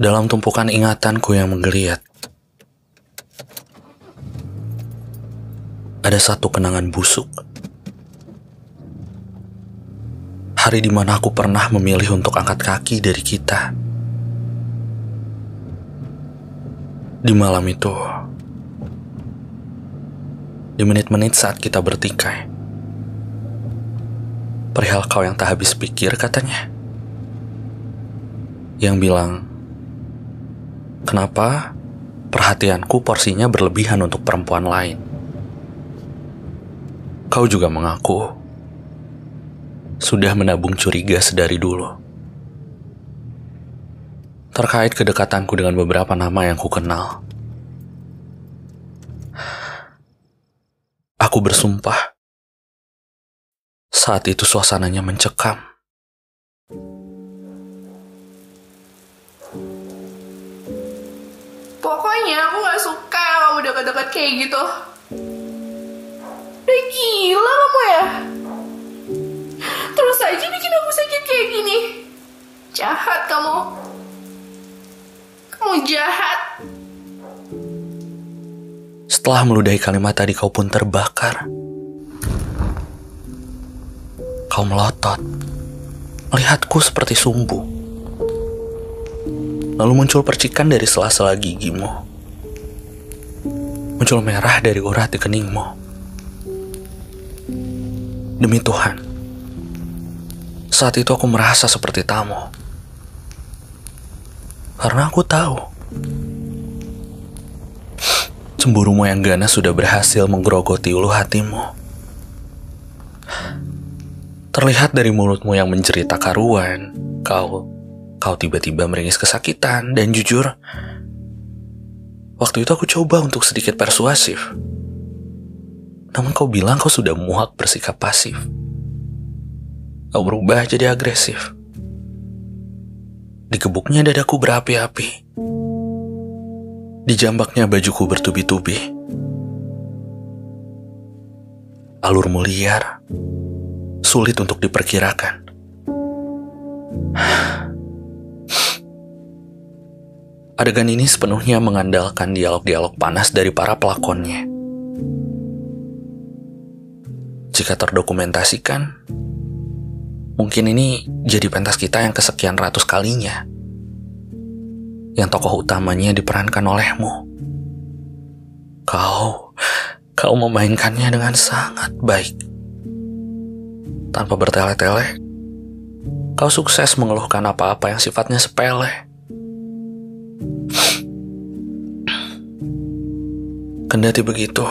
Dalam tumpukan ingatanku yang menggeliat, ada satu kenangan busuk. Hari di mana aku pernah memilih untuk angkat kaki dari kita. Di malam itu, di menit-menit saat kita bertikai, perihal kau yang tak habis pikir katanya. Yang bilang, kenapa perhatianku porsinya berlebihan untuk perempuan lain. Kau juga mengaku sudah menabung curiga sedari dulu. Terkait kedekatanku dengan beberapa nama yang ku kenal. Aku bersumpah. Saat itu suasananya mencekam. Pokoknya aku gak suka kamu deket-deket kayak gitu. Udah gila kamu ya? Terus aja bikin aku sakit kayak gini. Jahat kamu. Kamu jahat. Setelah meludahi kalimat tadi kau pun terbakar. Kau melotot. Melihatku seperti sumbu. Lalu muncul percikan dari sela-sela gigimu. Muncul merah dari urat di keningmu. Demi Tuhan, saat itu aku merasa seperti tamu. Karena aku tahu, cemburumu yang ganas sudah berhasil menggerogoti ulu hatimu. Terlihat dari mulutmu yang mencerita karuan, kau kau tiba-tiba meringis kesakitan dan jujur. Waktu itu aku coba untuk sedikit persuasif. Namun kau bilang kau sudah muak bersikap pasif. Kau berubah jadi agresif. Dikebuknya dadaku berapi-api. Dijambaknya bajuku bertubi-tubi. Alurmu liar, sulit untuk diperkirakan. Adegan ini sepenuhnya mengandalkan dialog-dialog panas dari para pelakonnya. Jika terdokumentasikan, mungkin ini jadi pentas kita yang kesekian ratus kalinya. Yang tokoh utamanya diperankan olehmu. Kau, kau memainkannya dengan sangat baik. Tanpa bertele-tele, kau sukses mengeluhkan apa-apa yang sifatnya sepele. Kendati begitu,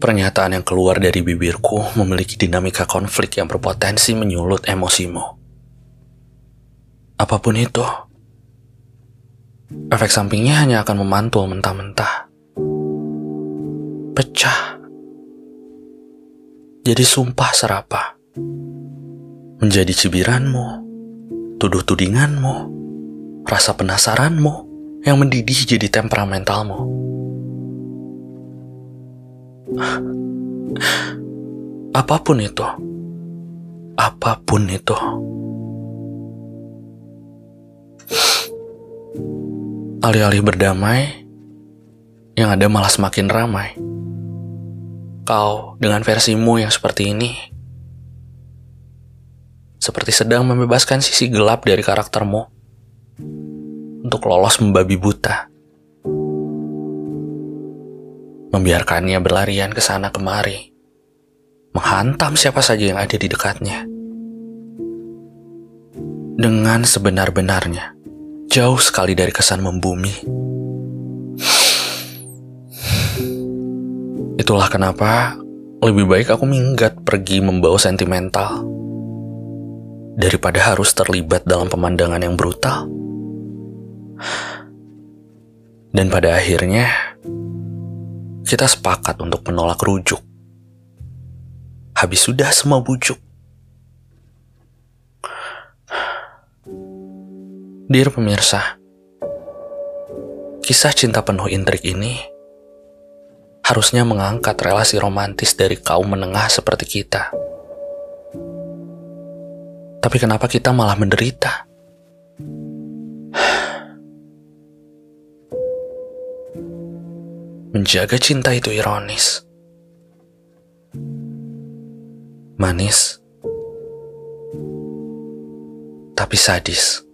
pernyataan yang keluar dari bibirku memiliki dinamika konflik yang berpotensi menyulut emosimu. Apa pun itu, efek sampingnya hanya akan memantul mentah-mentah. Pecah. Jadi sumpah serapah. Menjadi cibiranmu, tuduh-tudinganmu, rasa penasaranmu yang mendidih jadi temperamentalmu. Apa pun itu. Apa pun itu. Alih-alih berdamai, yang ada malah semakin ramai. Kau dengan versimu yang seperti ini, seperti sedang membebaskan sisi gelap dari karaktermu untuk lolos membabi buta membiarkannya berlarian ke sana kemari, menghantam siapa saja yang ada di dekatnya. Dengan sebenar-benarnya, jauh sekali dari kesan membumi. Itulah kenapa lebih baik aku minggat pergi membawa sentimental daripada harus terlibat dalam pemandangan yang brutal. Dan pada akhirnya, kita sepakat untuk menolak rujuk. Habis sudah semua bujuk. Dear pemirsa, kisah cinta penuh intrik ini harusnya mengangkat relasi romantis dari kaum menengah seperti kita. Tapi kenapa kita malah menderita? Menjaga cinta itu ironis. Manis. Tapi sadis.